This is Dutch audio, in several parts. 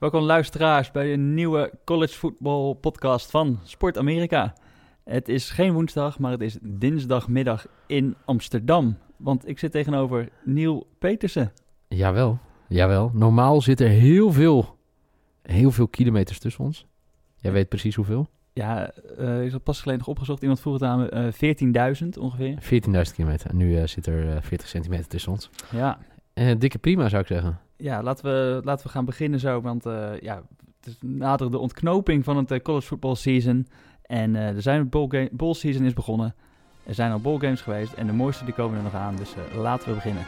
Welkom luisteraars bij een nieuwe college football podcast van Sport Amerika. Het is geen woensdag, maar het is dinsdagmiddag in Amsterdam. Want ik zit tegenover Neil Petersen. Jawel, jawel. Normaal zit er heel veel, heel veel kilometers tussen ons. Jij weet precies hoeveel? Ja, uh, ik heb pas geleden nog opgezocht. Iemand vroeg het aan me. Uh, 14.000 ongeveer. 14.000 kilometer. En nu uh, zit er 40 centimeter tussen ons. Ja. dikke prima zou ik zeggen. Ja, laten we, laten we gaan beginnen zo. Want ja, het is nader de ontknoping van het college football season. En er zijn bowl, season is begonnen. Er zijn al bowl games geweest. En de mooiste die komen er nog aan. Dus laten we beginnen.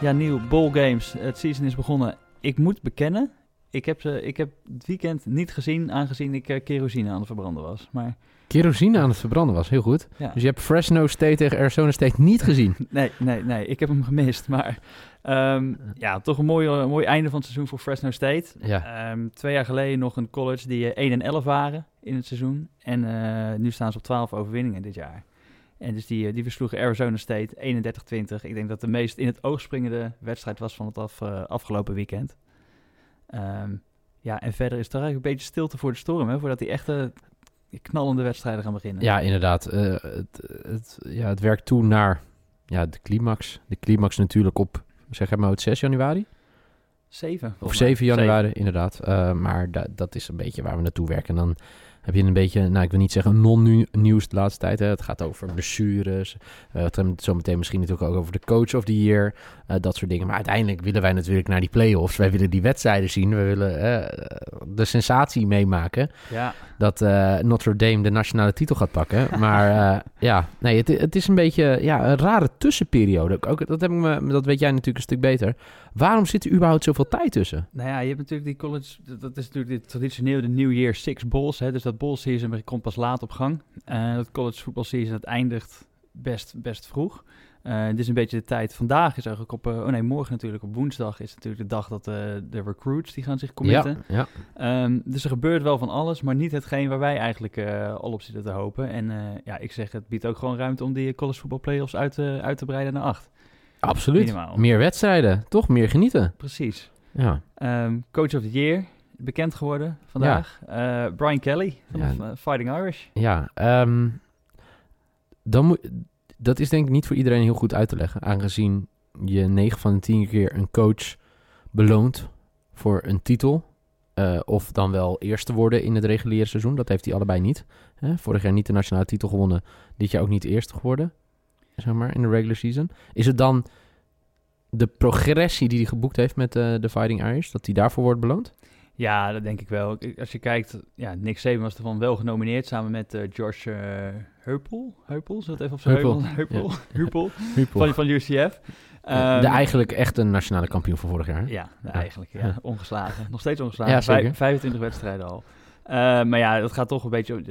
Ja, nieuw bowl games. Het season is begonnen. Ik moet bekennen, ik heb, ze, ik heb het weekend niet gezien, aangezien ik uh, kerosine aan het verbranden was. Maar... Kerosine aan het verbranden was, heel goed. Ja. Dus je hebt Fresno State tegen Arizona State niet gezien? nee, nee, nee. Ik heb hem gemist. Maar um, ja, toch een mooi, een mooi einde van het seizoen voor Fresno State. Ja. Um, twee jaar geleden nog een college die uh, 1 en 11 waren in het seizoen. En uh, nu staan ze op 12 overwinningen dit jaar. En dus die, die versloegen Arizona State 31-20. Ik denk dat de meest in het oog springende wedstrijd was van het af, afgelopen weekend. Um, ja, en verder is er eigenlijk een beetje stilte voor de storm, hè, voordat die echte knallende wedstrijden gaan beginnen. Ja, inderdaad. Uh, het, het, ja, het werkt toe naar ja, de climax. De climax natuurlijk op, zeg maar, 6 januari. 7. Of 7 januari, inderdaad. Uh, maar da dat is een beetje waar we naartoe werken. En dan heb je een beetje, nou ik wil niet zeggen non-nieuws de laatste tijd. Hè. Het gaat over blessures. Uh, het gaat zo meteen misschien natuurlijk ook over de coach of the year. Uh, dat soort dingen. Maar uiteindelijk willen wij natuurlijk naar die play-offs. Wij willen die wedstrijden zien. We willen uh, de sensatie meemaken. Ja. Dat Notre Dame de nationale titel gaat pakken. Maar ja, nee, het, het, is een beetje ja, een rare tussenperiode. Ook, dat, heb ik me, dat weet jij natuurlijk een stuk beter. Waarom zit er überhaupt zoveel tijd tussen? Nou ja, je hebt natuurlijk die college... Dat is natuurlijk de, traditioneel de New Year Six Bowls. Hè, dus dat bowl season komt pas laat op gang. Uh, dat college football season dat eindigt best, best vroeg. Uh, dit is een beetje de tijd. Vandaag is eigenlijk op, uh, oh nee, morgen natuurlijk op woensdag is natuurlijk de dag dat uh, de recruits die gaan zich committen. Ja, ja. Um, dus er gebeurt wel van alles, maar niet hetgeen waar wij eigenlijk al op zitten te hopen. En ja, ik zeg, het biedt ook gewoon ruimte om die college football playoffs uit, uit te breiden naar acht. Absoluut. Minimaal. Meer wedstrijden, toch? Meer genieten. Precies. Ja. Um, coach of the year, bekend geworden vandaag. Ja. Uh, Brian Kelly van ja. Fighting Irish. Ja, um, dan moet, dat is denk ik niet voor iedereen heel goed uit te leggen. Aangezien je 9 van de 10 keer een coach beloont voor een titel. Uh, of dan wel eerste worden in het reguliere seizoen. Dat heeft hij allebei niet. Hè? Vorig jaar niet de nationale titel gewonnen. Dit jaar ook niet eerste geworden. Zeg maar, in de regular season. Is het dan de progressie die hij geboekt heeft met uh, de Fighting Irish, dat hij daarvoor wordt beloond? Ja, dat denk ik wel. Als je kijkt, ja, Nick Saban was ervan wel genomineerd samen met uh, George uh, Heupel. Heupel, zullen het even op zijn Heupel? Heupel, Heupel, Heupel. Van, van UCF. Um, de ehm, eigenlijk echt een nationale kampioen van vorig jaar. Ja, de eigenlijk. Ja. Ongeslagen. Nog steeds ongeslagen. Ja, zeker. 25 wedstrijden al. Uh, maar ja, dat gaat toch een beetje...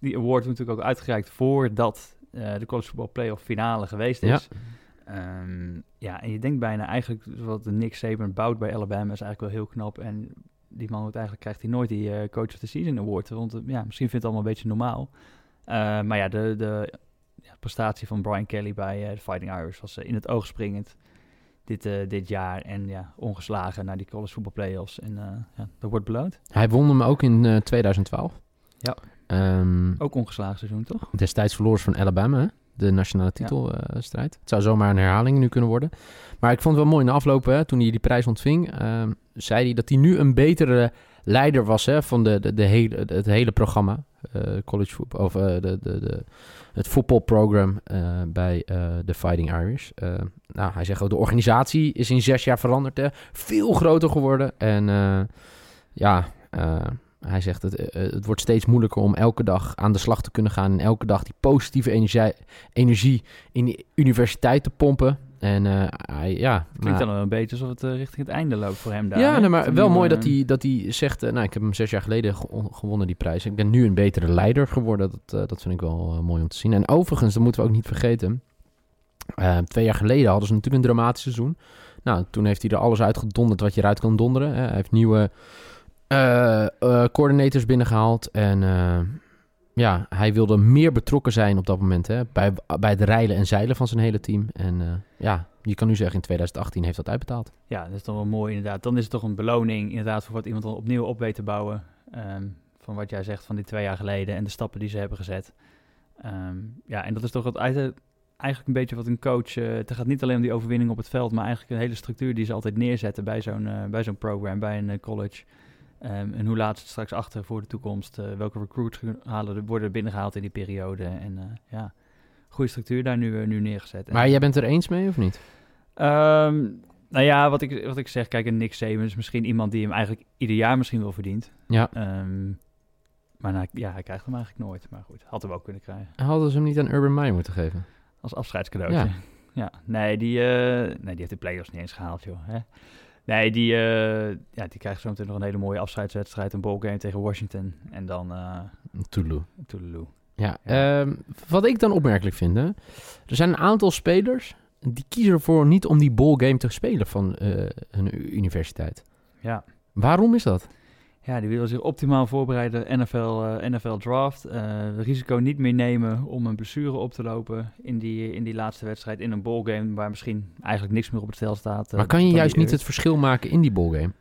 Die award wordt natuurlijk ook uitgereikt voordat de college football playoff finale geweest is. Ja. Um, ja, en je denkt bijna eigenlijk wat de Nick Saban bouwt bij Alabama is eigenlijk wel heel knap. En die man uiteindelijk krijgt hij nooit die uh, Coach of the Season Award. Want uh, ja, misschien vindt het allemaal een beetje normaal. Uh, maar ja, de, de ja, prestatie van Brian Kelly bij de Fighting Irish was in het oog springend dit, dit jaar. En ja, ongeslagen naar die college football playoffs. En ja, dat wordt beloond. Hij won hem ook in 2012. Ja. Um, ook ongeslagen seizoen, toch? Destijds verloor van Alabama, hè? de nationale titelstrijd. Ja. het zou zomaar een herhaling nu kunnen worden. Maar ik vond het wel mooi in de afloop, hè, toen hij die prijs ontving, uh, zei hij dat hij nu een betere leider was hè, van de, de, de hele, het hele programma. Uh, college football, of uh, de, de, de, het voetbalprogram uh, bij de Fighting Irish. nou, hij zegt ook, de organisatie is in zes jaar veranderd. Hè, veel groter geworden. En ja, hij zegt het, het wordt steeds moeilijker om elke dag aan de slag te kunnen gaan. En elke dag die positieve energie, energie in de universiteit te pompen. En uh, hij, ja... Klinkt dan wel een beetje alsof het uh, richting het einde loopt voor hem daar. Ja, nee, maar wel mooi dat hij, dat hij zegt... Uh, nou, ik heb hem zes jaar geleden gewonnen, die prijs. Ik ben nu een betere leider geworden. Dat, dat vind ik wel mooi om te zien. En overigens, dat moeten we ook niet vergeten... twee jaar geleden hadden ze natuurlijk een dramatisch seizoen. Nou, toen heeft hij er alles uitgedonderd wat je eruit kan donderen. Hij heeft nieuwe coördinators binnengehaald. En ja, hij wilde meer betrokken zijn op dat moment. Hè, bij, bij het rijden en zeilen van zijn hele team. En ja, je kan nu zeggen in 2018 heeft dat uitbetaald. Ja, dat is toch wel mooi inderdaad. Dan is het toch een beloning inderdaad voor wat iemand dan opnieuw op weet te bouwen. Ehm, van wat jij zegt van die twee jaar geleden en de stappen die ze hebben gezet. Ehm, ja, en dat is toch het, eigenlijk een beetje wat een coach... Het gaat niet alleen om die overwinning op het veld... maar eigenlijk een hele structuur die ze altijd neerzetten bij zo'n bij zo'n program, bij een college... Um, en hoe laat ze het straks achter voor de toekomst? Uh, welke recruits halen, worden binnengehaald in die periode? En uh, ja, goede structuur daar nu, uh, nu neergezet. Maar jij bent er eens mee of niet? Um, nou ja, wat ik, wat ik zeg, kijk, een Nick Saban is misschien iemand die hem eigenlijk ieder jaar misschien wel verdient. Ja. Um, maar nou, ja, hij krijgt hem eigenlijk nooit. Maar goed, had hem ook kunnen krijgen. Hadden ze hem niet aan Urban Meyer moeten geven? Als afscheidscadeautje. Ja. ja. Nee, die, nee, die heeft de play-offs niet eens gehaald, joh. Hè? Nee, die, uh, ja, die krijgt zo meteen nog een hele mooie afscheidswedstrijd. Een ballgame tegen Washington. En dan... Uh, Toulouse. Toulouse. Ja, ja. Um, wat ik dan opmerkelijk vind... Hè, er zijn een aantal spelers... die kiezen ervoor niet om die ballgame te spelen van uh, hun universiteit. Ja. Waarom is dat? Ja, die willen zich optimaal voorbereiden. NFL, uh, eh, NFL draft. Uh, risico niet meer nemen om een blessure op te lopen in die, in die laatste wedstrijd. In een ballgame waar misschien eigenlijk niks meer op het stel staat. maar kan je juist niet het verschil maken in die ballgame?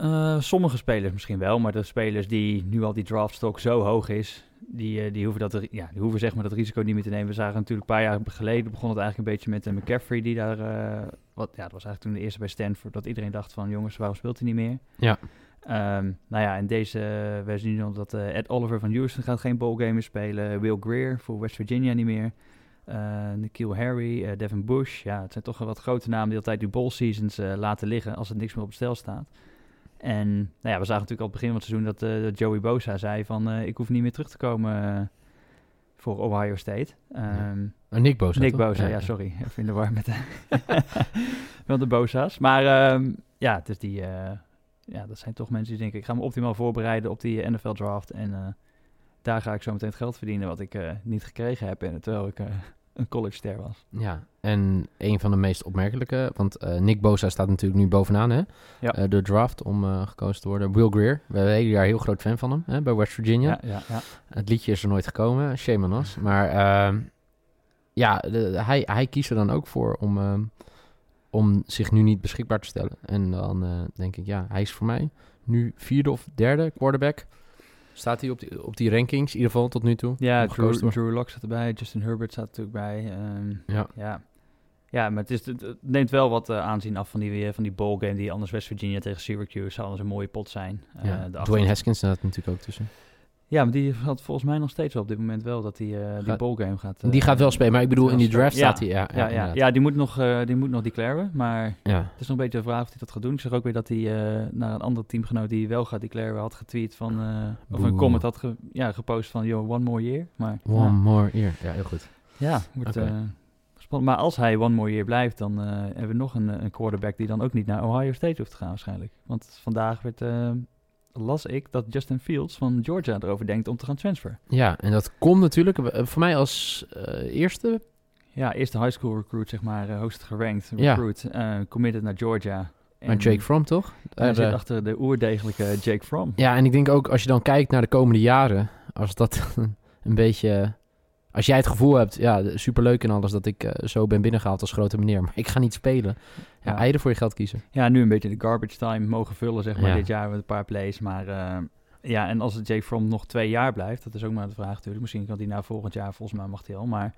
Uh, sommige spelers misschien wel, maar de spelers die nu al die draftstok zo hoog is, die, die, hoeven dat, ja, die hoeven zeg maar dat risico niet meer te nemen. We zagen natuurlijk een paar jaar geleden, begon het eigenlijk een beetje met uh, McCaffrey, die daar, wat, ja, dat was eigenlijk toen de eerste bij Stanford, dat iedereen dacht van jongens, waarom speelt hij niet meer? Ja. Um, nou ja, in deze, wij zien nu dat uh, Ed Oliver van Houston gaat geen ballgame meer spelen. Will Greer voor West Virginia niet meer. Uh, Nikhil Harry, Devin Bush. Ja, het zijn toch wel wat grote namen die altijd die bowl seasons laten liggen als er niks meer op het stel staat. En nou ja, we zagen natuurlijk al het begin van het seizoen dat, dat Joey Bosa zei van ik hoef niet meer terug te komen voor Ohio State. Um, ja. Nick Bosa. Nick Bosa, ja, ja, sorry. Even in de war met de, met de Bosa's. Maar um, ja, het is die ja, dat zijn toch mensen die denken, ik ga me optimaal voorbereiden op die NFL draft. En uh, daar ga ik zo meteen het geld verdienen wat ik uh, niet gekregen heb. En terwijl ik een college ster was. Ja, en een van de meest opmerkelijke, want Nick Bosa staat natuurlijk nu bovenaan, hè? Ja. draft om gekozen te worden. Will Greer, we zijn jaar heel groot fan van hem, hè, bij West Virginia. Ja, ja, ja. Het liedje is er nooit gekomen, shame on us. Maar ehm, ja, de, hij, hij kiest er dan ook voor om ehm, om zich nu niet beschikbaar te stellen. En dan uh, denk ik, ja, hij is voor mij nu vierde of derde quarterback. Staat hij op die, op die rankings, in ieder geval tot nu toe? Ja, Drew, Drew Lock staat erbij, Justin Herbert staat natuurlijk bij. Um, ja. ja. Ja, maar het, is, het neemt wel wat uh, aanzien af van die, van die ballgame die anders West Virginia tegen Syracuse zou anders een mooie pot zijn. Ja. Uh, Dwayne Haskins staat natuurlijk ook tussen. Ja, maar die had volgens mij nog steeds wel op dit moment wel dat hij uh, die ballgame gaat... Uh, die gaat wel spelen, maar ik bedoel in die draft staat hij... Ja, ja, ja, ja, die, moet nog, uh, die moet nog declaren, maar ja. het is nog een beetje de vraag of hij dat gaat doen. Ik zeg ook weer dat hij naar een andere teamgenoot die wel gaat declaren had getweet van... of een comment had ge, ja, gepost van, yo, one more year. Maar, one more year, ja, heel goed. Ja, wordt okay. Maar als hij one more year blijft, dan hebben we nog een, een quarterback die dan ook niet naar Ohio State hoeft te gaan waarschijnlijk. Want vandaag werd las ik dat Justin Fields van Georgia erover denkt om te gaan transferen. Ja, en dat komt natuurlijk eh, voor mij als uh, eerste... Ja, eerste high school recruit, zeg maar, uh, hoogst gerankt recruit. Ja. Uh, committed naar Georgia. Maar Jake Fromm, toch? Hij zit achter de oerdegelijke Jake Fromm. Ja, en ik denk ook als je dan kijkt naar de komende jaren... als dat een beetje als jij het gevoel hebt, ja, superleuk en alles dat ik uh, zo ben binnengehaald als grote meneer, maar ik ga niet spelen. Ja, ja. eieren voor je geld kiezen. Ja, nu een beetje de garbage time mogen vullen, zeg maar, dit jaar met een paar plays. Maar uh, ja, en als het Jake Fromm nog twee jaar blijft, dat is ook maar de vraag natuurlijk. Misschien kan hij nou volgend jaar, volgens mij mag hij al, maar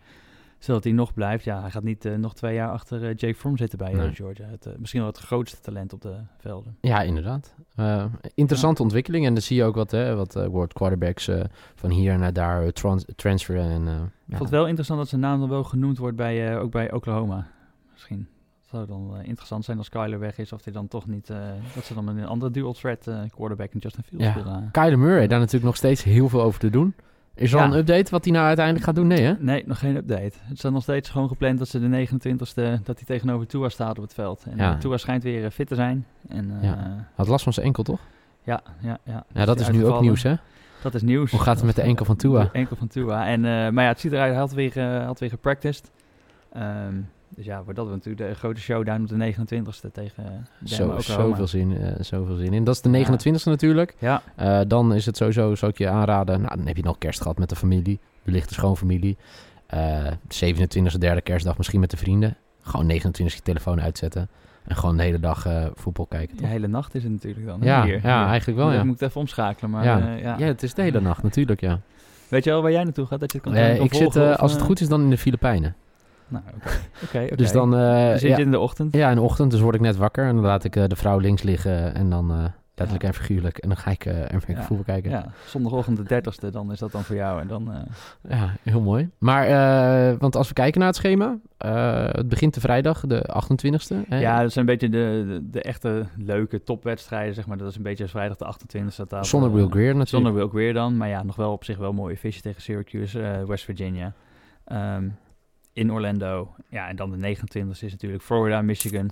zodat hij nog blijft. Ja, hij gaat niet uh, nog twee jaar achter uh, Jake Fromm zitten bij nee. Georgia. Het, uh, misschien wel het grootste talent op de velden. Ja, inderdaad. interessante ja. ontwikkeling. En dan zie je ook wat, hè, wat wordt quarterbacks van hier naar daar trans transferen. En, ik ja. vond het wel interessant dat zijn naam dan wel genoemd wordt bij, ook bij Oklahoma. Misschien. Het zou dan interessant zijn als Kyler weg is, of hij dan toch niet, dat ze dan met een andere dual threat quarterback in Justin Fields ja. willen. Kyler Murray, daar natuurlijk nog steeds heel veel over te doen. Is er al een update wat hij nou uiteindelijk gaat doen? Nee, hè? Nee, nog geen update. Het staat nog steeds gewoon gepland dat ze de 29e, dat hij tegenover Tua staat op het veld. En ja. Tua schijnt weer fit te zijn. En, uh, ja. Had last van zijn enkel, toch? Ja, ja, ja. Ja, dat is nu ook nieuws, hè? Dat is nieuws. Hoe gaat het met de enkel van Tua? De enkel van Tua. En, uh, maar ja, het ziet eruit, hij had weer, uh, had weer gepracticed. Um, dus ja, wordt dat natuurlijk de grote showdown op de 29e tegen Zo, zoveel zin, uh, zoveel zin in. Dat is de 29e ja. natuurlijk. Ja. Uh, dan is het sowieso, zou ik je aanraden, nou, dan heb je nog kerst gehad met de familie. De lichte schoonfamilie. Uh, 27e, derde kerstdag misschien met de vrienden. gewoon 29 je telefoon uitzetten. En gewoon de hele dag voetbal kijken. De hele nacht is het natuurlijk dan. Ja, hier. ja, eigenlijk wel. Ja. Ik moet even omschakelen. Maar, ja. ja. ja, het is de hele nacht natuurlijk, ja. Weet je al waar jij naartoe gaat? Dat je het kan, uh, ik zit, uh, als het goed is, dan in de Filipijnen. Nou, oké. Okay. Dus dan... Uh, zit je in de ochtend? Ja, in de ochtend. Dus word ik net wakker en dan laat ik de vrouw links liggen en dan Letterlijk en figuurlijk. En dan ga ik uh, even ja. voetbal kijken. Ja, zondagochtend de dertigste, dan is dat dan voor jou. En dan, uh... Ja, heel mooi. Maar, uh, want als we kijken naar het schema, het begint de vrijdag, de 28ste. Hè? Ja, dat zijn een beetje de, de, de, echte leuke topwedstrijden, zeg maar. Dat is een beetje vrijdag de 28ste. Zonder Will Greer natuurlijk. Zonder Will Greer dan, maar ja, nog wel op zich wel mooie visjes tegen Syracuse, West Virginia. Um, in Orlando. Ja, en dan de 29ste is natuurlijk Florida, Michigan.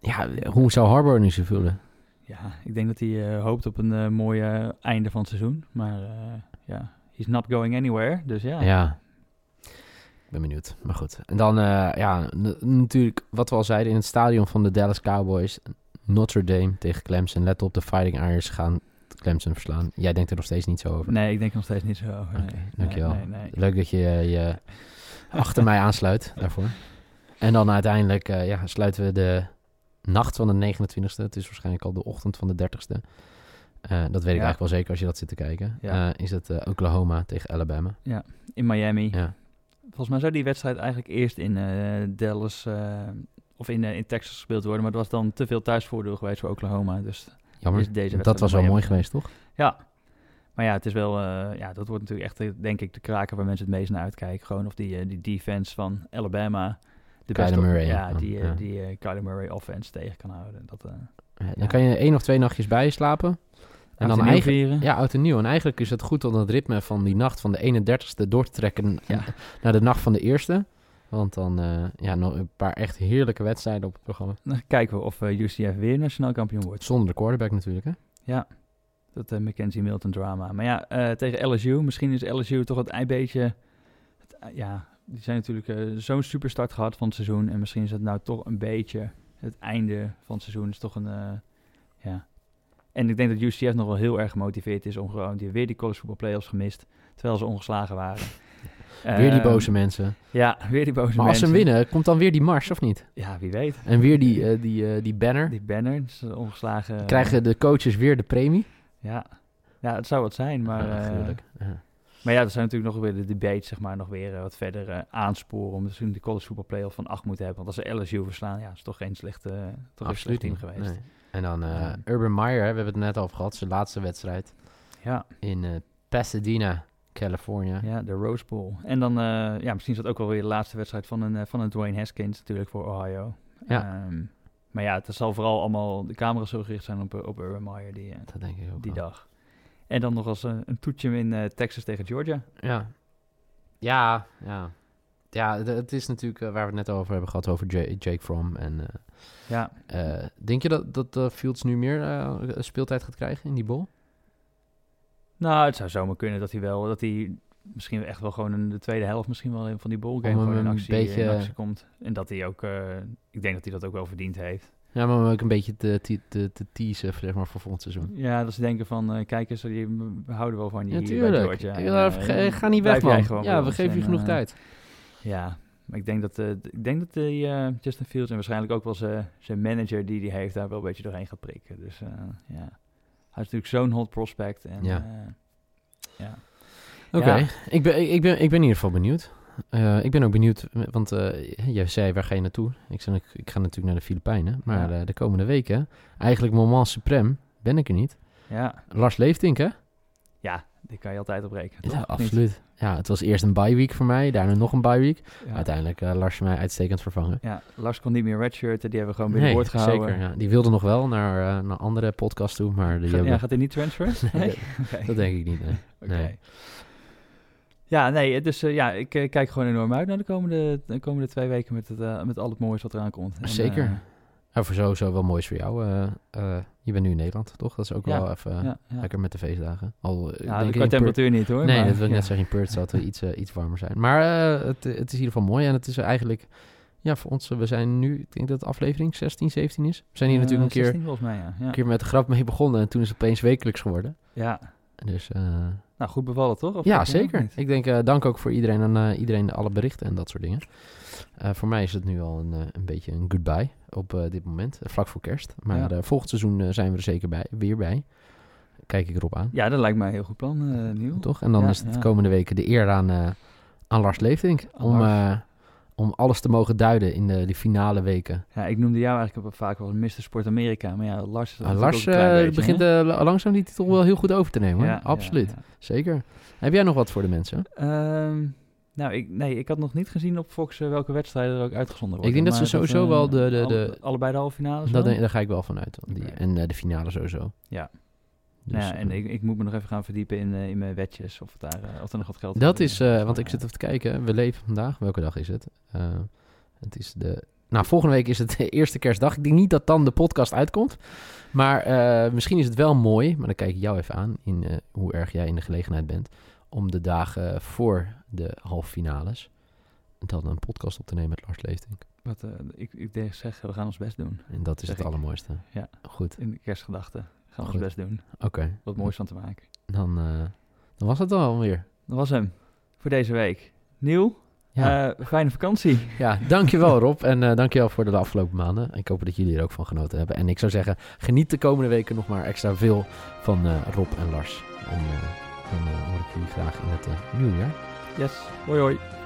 Ja, hoe zou Harbour nu zo voelen? ja, ik denk dat hij uh, hoopt op een uh, mooie einde van het seizoen. Maar uh, ja, he's not going anywhere. Dus ja. Ja. Ik ben benieuwd. Maar goed. En dan, ja, natuurlijk, wat we al zeiden in het stadion van de Dallas Cowboys. Notre Dame tegen Clemson. Let op, de Fighting Irish gaan Clemson verslaan. Jij denkt er nog steeds niet zo over? Nee, ik denk er nog steeds niet zo over. Okay, nee. dankjewel. Nee, nee, Leuk dat je je achter mij aansluit daarvoor. En dan uiteindelijk ja, sluiten we de nacht van de 29e. Het is waarschijnlijk al de ochtend van de 30e. Uh, eh, dat weet ik eigenlijk wel zeker als je dat zit te kijken. Ja. Uh, is het uh, Oklahoma tegen Alabama. Ja, in Miami. Ja. Volgens mij zou die wedstrijd eigenlijk eerst in Dallas of in, in Texas gespeeld worden. Maar het was dan te veel thuisvoordeel geweest voor Oklahoma. Dus Jammer, deze dat was wel mooi geweest, toch? Ja. Maar ja, het is wel, ja, dat wordt natuurlijk echt, denk ik, de kraken waar mensen het meest naar uitkijken. Gewoon of die, die defense van Alabama de Kyler Murray. Ja, die, ja. die Kyler Murray offense tegen kan houden. Dat, dan kan je één of twee nachtjes bij slapen. En dan eigenlijk, ja, oud en nieuw. En eigenlijk is het goed om het ritme van die nacht van de 31ste door te trekken ja. naar de nacht van de eerste. Want dan uh, ja, nog een paar echt heerlijke wedstrijden op het programma. Dan kijken we of uh, UCF weer nationaal kampioen wordt. Zonder de quarterback natuurlijk, hè? Ja, dat uh, Mackenzie Milton drama. Maar ja, tegen LSU, misschien is LSU toch het beetje... Het, ja, die zijn natuurlijk zo'n superstart gehad van het seizoen. En misschien is het nou toch een beetje het einde van het seizoen. is toch een, ja. En ik denk dat UCF nog wel heel erg gemotiveerd is om gewoon die, weer die college football playoffs gemist. Terwijl ze ongeslagen waren. weer die boze ehm, mensen. Ja, weer die boze mensen. Maar als ze winnen, komt dan weer die mars of niet? Ja, wie weet. En weer die, uh, die, die banner. Die banner, dus ongeslagen. Krijgen de coaches weer de premie? Ja, ja het zou wat zijn, maar... Ja, maar ja, er zijn natuurlijk nog weer de debates, zeg maar, nog weer uh, wat verder uh, aansporen om misschien de college football playoff van acht moeten hebben. Want als ze LSU verslaan, ja, is toch geen slechte, toch een slecht team geweest. Nee. En dan Urban Meyer, we hebben het net al over gehad, zijn laatste wedstrijd. Ja. In Pasadena, California. Ja, de Rose Bowl. En dan, ja, misschien is dat ook wel weer de laatste wedstrijd van een, van een Dwayne Haskins natuurlijk voor Ohio. Ja. Um, maar ja, het zal vooral allemaal, de camera's zo gericht zijn op, op Urban Meyer die, dat denk ik ook die dag. En dan nog als een, een toetje in uh, Texas tegen Georgia. Ja. Ja, ja. Ja, het is natuurlijk uh, waar we het net over hebben gehad, over J Jake Fromm. En, uh, ja. denk je dat, dat Fields nu meer speeltijd gaat krijgen in die bol? Nou, het zou zomaar kunnen dat hij wel, dat hij misschien echt wel gewoon in de tweede helft misschien wel van die game gewoon in actie, beetje... in actie komt. En dat hij ook, ik denk dat hij dat ook wel verdiend heeft. Ja, maar om ook een beetje te, te, te, te teasen zeg maar, voor volgend seizoen. Ja, dat ze denken van, uh, kijk eens, we houden wel van je ja, tuurlijk. Ja, uh, ga niet weg, man. Ja, we geven je genoeg tijd. Ja, maar ik denk dat, ik denk dat uh, Justin Fields en waarschijnlijk ook wel zijn manager die die heeft daar wel een beetje doorheen gaat prikken. Dus ja, hij is natuurlijk zo'n hot prospect. En, ja. ja. Oké, ik, ben, ik, ben, ik ben in ieder geval benieuwd. Uh, ik ben ook benieuwd, want uh, jij zei waar ga je naartoe? Ik, zei, ik, ga natuurlijk naar de Filipijnen, maar ja. uh, de komende weken, eigenlijk moment supreme, ben ik er niet. Ja. Lars Leeftink, hè? Ja, die kan je altijd op rekenen. Ja, absoluut. Ja, het was eerst een bye week voor mij, daarna nog een bye week. Ja. Uiteindelijk Lars mij uitstekend vervangen. Ja, Lars kon niet meer redshirten, die hebben we gewoon binnenboord nee, gehouden. Zeker, ja. Die wilde nog wel naar, naar andere podcasts toe, maar... Die Ga, hebben... Ja, gaat hij niet transferen? nee, okay. dat denk ik niet, nee. Oké. Ja, nee, dus uh, ja, ik uh, kijk gewoon enorm uit naar de komende, de komende twee weken met, het, uh, met al het moois wat eraan komt. En, Zeker. En voor sowieso wel moois voor jou. je bent nu in Nederland, toch? Dat is ook ja, wel even ja, ja. lekker met de feestdagen. Al, ja, de temperatuur niet hoor. Nee, maar, dat wil ik net zeggen. In Perth zal het iets, iets warmer zijn. Maar het, het is in ieder geval mooi. En het is eigenlijk, ja, voor ons, we zijn nu, ik denk dat het aflevering 16, 17 is. We zijn hier natuurlijk een keer, 16, mij, een keer met de grap mee begonnen. En toen is het opeens wekelijks geworden. Ja. Dus Nou, goed bevallen toch? Of ja, zeker. Ik denk, dank ook voor iedereen en iedereen alle berichten en dat soort dingen. voor mij is het nu al een, een beetje een goodbye op dit moment, vlak voor kerst. Maar volgend seizoen zijn we er zeker bij, weer bij kijk ik erop aan. Ja, dat lijkt mij een heel goed plan, uh, Niel. Toch? En dan is het de komende weken de eer aan, uh, aan Lars Leefdink. Om, uh, om alles te mogen duiden in de, de finale weken. Ja, ik noemde jou eigenlijk vaak wel Mr. Sport Amerika. Maar ja, Lars... Ah, Lars beetje, begint langzaam die titel wel heel goed over te nemen. Ja, Absoluut. Zeker. Heb jij nog wat voor de mensen? Um, nou, ik, nee, ik had nog niet gezien op Fox welke wedstrijden er ook uitgezonden worden. Ik denk dat ze sowieso wel de... de, de allebei de halve finale. Dat, daar ga ik wel vanuit. Die, En de finale sowieso. Ja, dus, ja, en eh, ik, ik moet me nog even gaan verdiepen in, uh, in mijn wetjes, of, daar, uh, of er nog wat geld Dat is, want ik zit even te kijken, we leven vandaag, welke dag is het? het is de, nou volgende week is het de eerste kerstdag. Ik denk niet dat dan de podcast uitkomt, maar misschien is het wel mooi, maar dan kijk ik jou even aan, in hoe erg jij in de gelegenheid bent, om de dagen voor de halve finales dan een podcast op te nemen met Lars Leeftink. Wat, ik, ik zeg, we gaan ons best doen. En dat is het allermooiste. Ja, goed. In de kerstgedachten. Gaan we ons best doen. Oké. Wat moois van te maken. Dan, uh, dan was het alweer. Dat was hem. Voor deze week. Nieuw. Ja. Uh, fijne vakantie. Ja, dankjewel Rob. En uh, dankjewel voor de afgelopen maanden. Ik hoop dat jullie er ook van genoten hebben. En ik zou zeggen, geniet de komende weken nog maar extra veel van Rob en Lars. En dan hoor ik jullie graag in het nieuwe jaar. Yes. Hoi hoi.